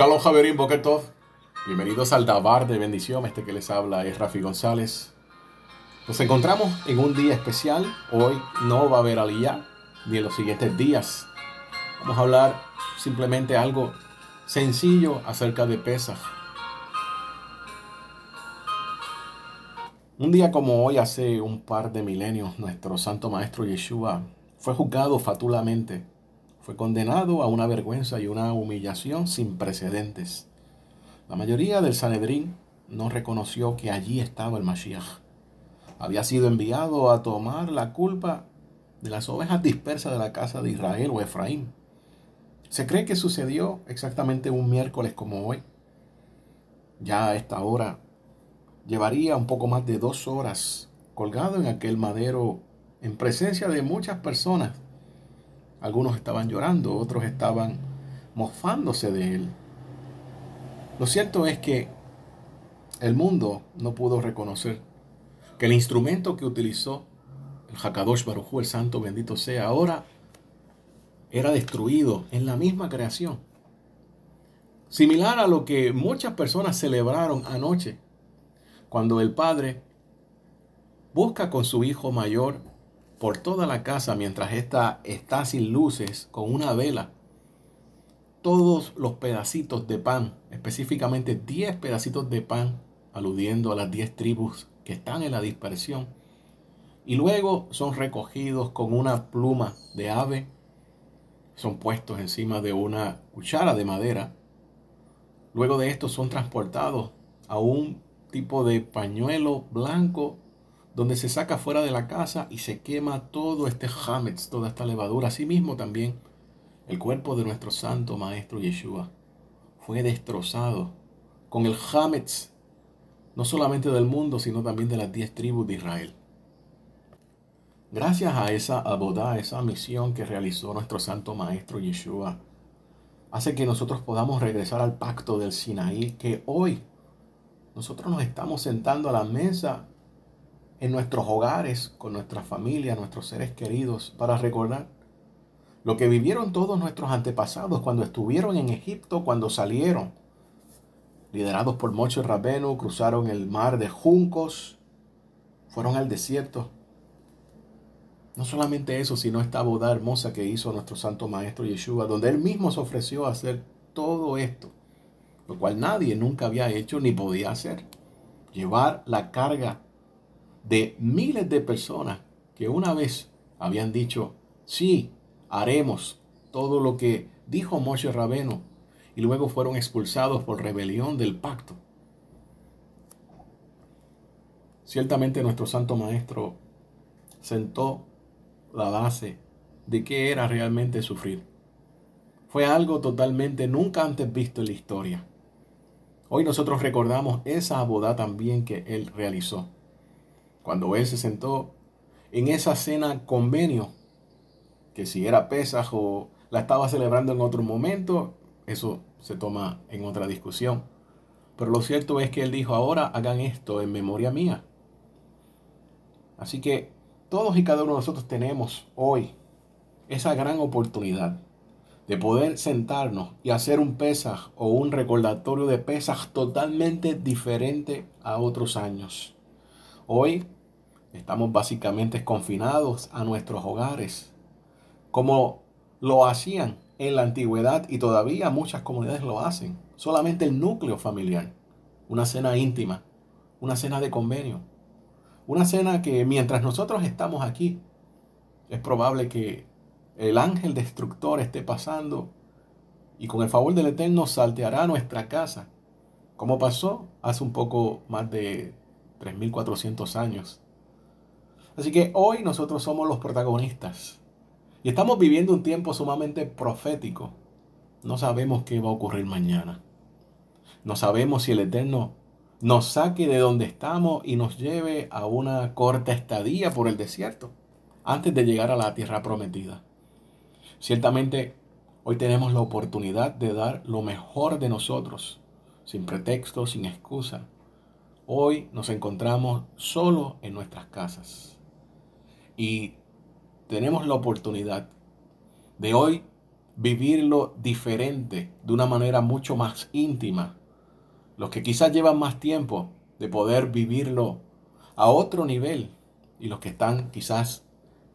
Shalom Javerín Bokertov. Bienvenidos al Dabar de Bendición. Este que les habla es Rafi González. Nos encontramos en un día especial. Hoy no va a haber aliyah ni en los siguientes días. Vamos a hablar simplemente algo sencillo acerca de Pesach. Un día como hoy, hace un par de milenios, nuestro santo maestro Yeshua fue juzgado fatulamente. Fue condenado a una vergüenza y una humillación sin precedentes. La mayoría del Sanedrín no reconoció que allí estaba el Mashiach. Había sido enviado a tomar la culpa de las ovejas dispersas de la casa de Israel o Efraín. Se cree que sucedió exactamente un miércoles como hoy. Ya a esta hora llevaría un poco más de dos horas colgado en aquel madero en presencia de muchas personas. Algunos estaban llorando, otros estaban mofándose de él. Lo cierto es que el mundo no pudo reconocer que el instrumento que utilizó el Hakadosh Baruj el santo bendito sea, ahora era destruido en la misma creación. Similar a lo que muchas personas celebraron anoche, cuando el padre busca con su hijo mayor por toda la casa mientras ésta está sin luces con una vela. Todos los pedacitos de pan, específicamente 10 pedacitos de pan, aludiendo a las 10 tribus que están en la dispersión, y luego son recogidos con una pluma de ave, son puestos encima de una cuchara de madera, luego de esto son transportados a un tipo de pañuelo blanco donde se saca fuera de la casa y se quema todo este hametz, toda esta levadura. Asimismo también el cuerpo de nuestro santo maestro Yeshua fue destrozado con el hametz, no solamente del mundo, sino también de las diez tribus de Israel. Gracias a esa abodá, esa misión que realizó nuestro santo maestro Yeshua, hace que nosotros podamos regresar al pacto del Sinaí, que hoy nosotros nos estamos sentando a la mesa en nuestros hogares, con nuestra familia, nuestros seres queridos, para recordar lo que vivieron todos nuestros antepasados cuando estuvieron en Egipto, cuando salieron, liderados por Mocho Rabenu, cruzaron el mar de juncos, fueron al desierto. No solamente eso, sino esta boda hermosa que hizo nuestro santo maestro Yeshua, donde él mismo se ofreció a hacer todo esto, lo cual nadie nunca había hecho ni podía hacer. Llevar la carga de miles de personas que una vez habían dicho, sí, haremos todo lo que dijo Moshe Rabeno y luego fueron expulsados por rebelión del pacto. Ciertamente nuestro Santo Maestro sentó la base de qué era realmente sufrir. Fue algo totalmente nunca antes visto en la historia. Hoy nosotros recordamos esa boda también que él realizó cuando él se sentó en esa cena convenio, que si era Pesaj o la estaba celebrando en otro momento, eso se toma en otra discusión. Pero lo cierto es que él dijo, ahora hagan esto en memoria mía. Así que todos y cada uno de nosotros tenemos hoy esa gran oportunidad de poder sentarnos y hacer un Pesaj o un recordatorio de Pesaj totalmente diferente a otros años. Hoy estamos básicamente confinados a nuestros hogares, como lo hacían en la antigüedad y todavía muchas comunidades lo hacen. Solamente el núcleo familiar, una cena íntima, una cena de convenio, una cena que mientras nosotros estamos aquí, es probable que el ángel destructor esté pasando y con el favor del Eterno salteará nuestra casa, como pasó hace un poco más de 3.400 años. Así que hoy nosotros somos los protagonistas. Y estamos viviendo un tiempo sumamente profético. No sabemos qué va a ocurrir mañana. No sabemos si el Eterno nos saque de donde estamos y nos lleve a una corta estadía por el desierto antes de llegar a la tierra prometida. Ciertamente, hoy tenemos la oportunidad de dar lo mejor de nosotros, sin pretexto, sin excusa, Hoy nos encontramos solo en nuestras casas y tenemos la oportunidad de hoy vivirlo diferente, de una manera mucho más íntima. Los que quizás llevan más tiempo de poder vivirlo a otro nivel y los que están quizás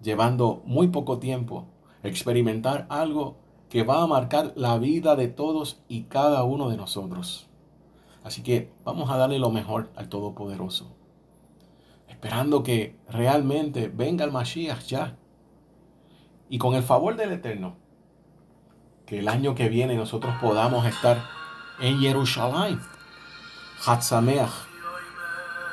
llevando muy poco tiempo, experimentar algo que va a marcar la vida de todos y cada uno de nosotros. Así que vamos a darle lo mejor al Todopoderoso, esperando que realmente venga el Mashiach ya. Y con el favor del Eterno, que el año que viene nosotros podamos estar en Jerusalén. Hatzameach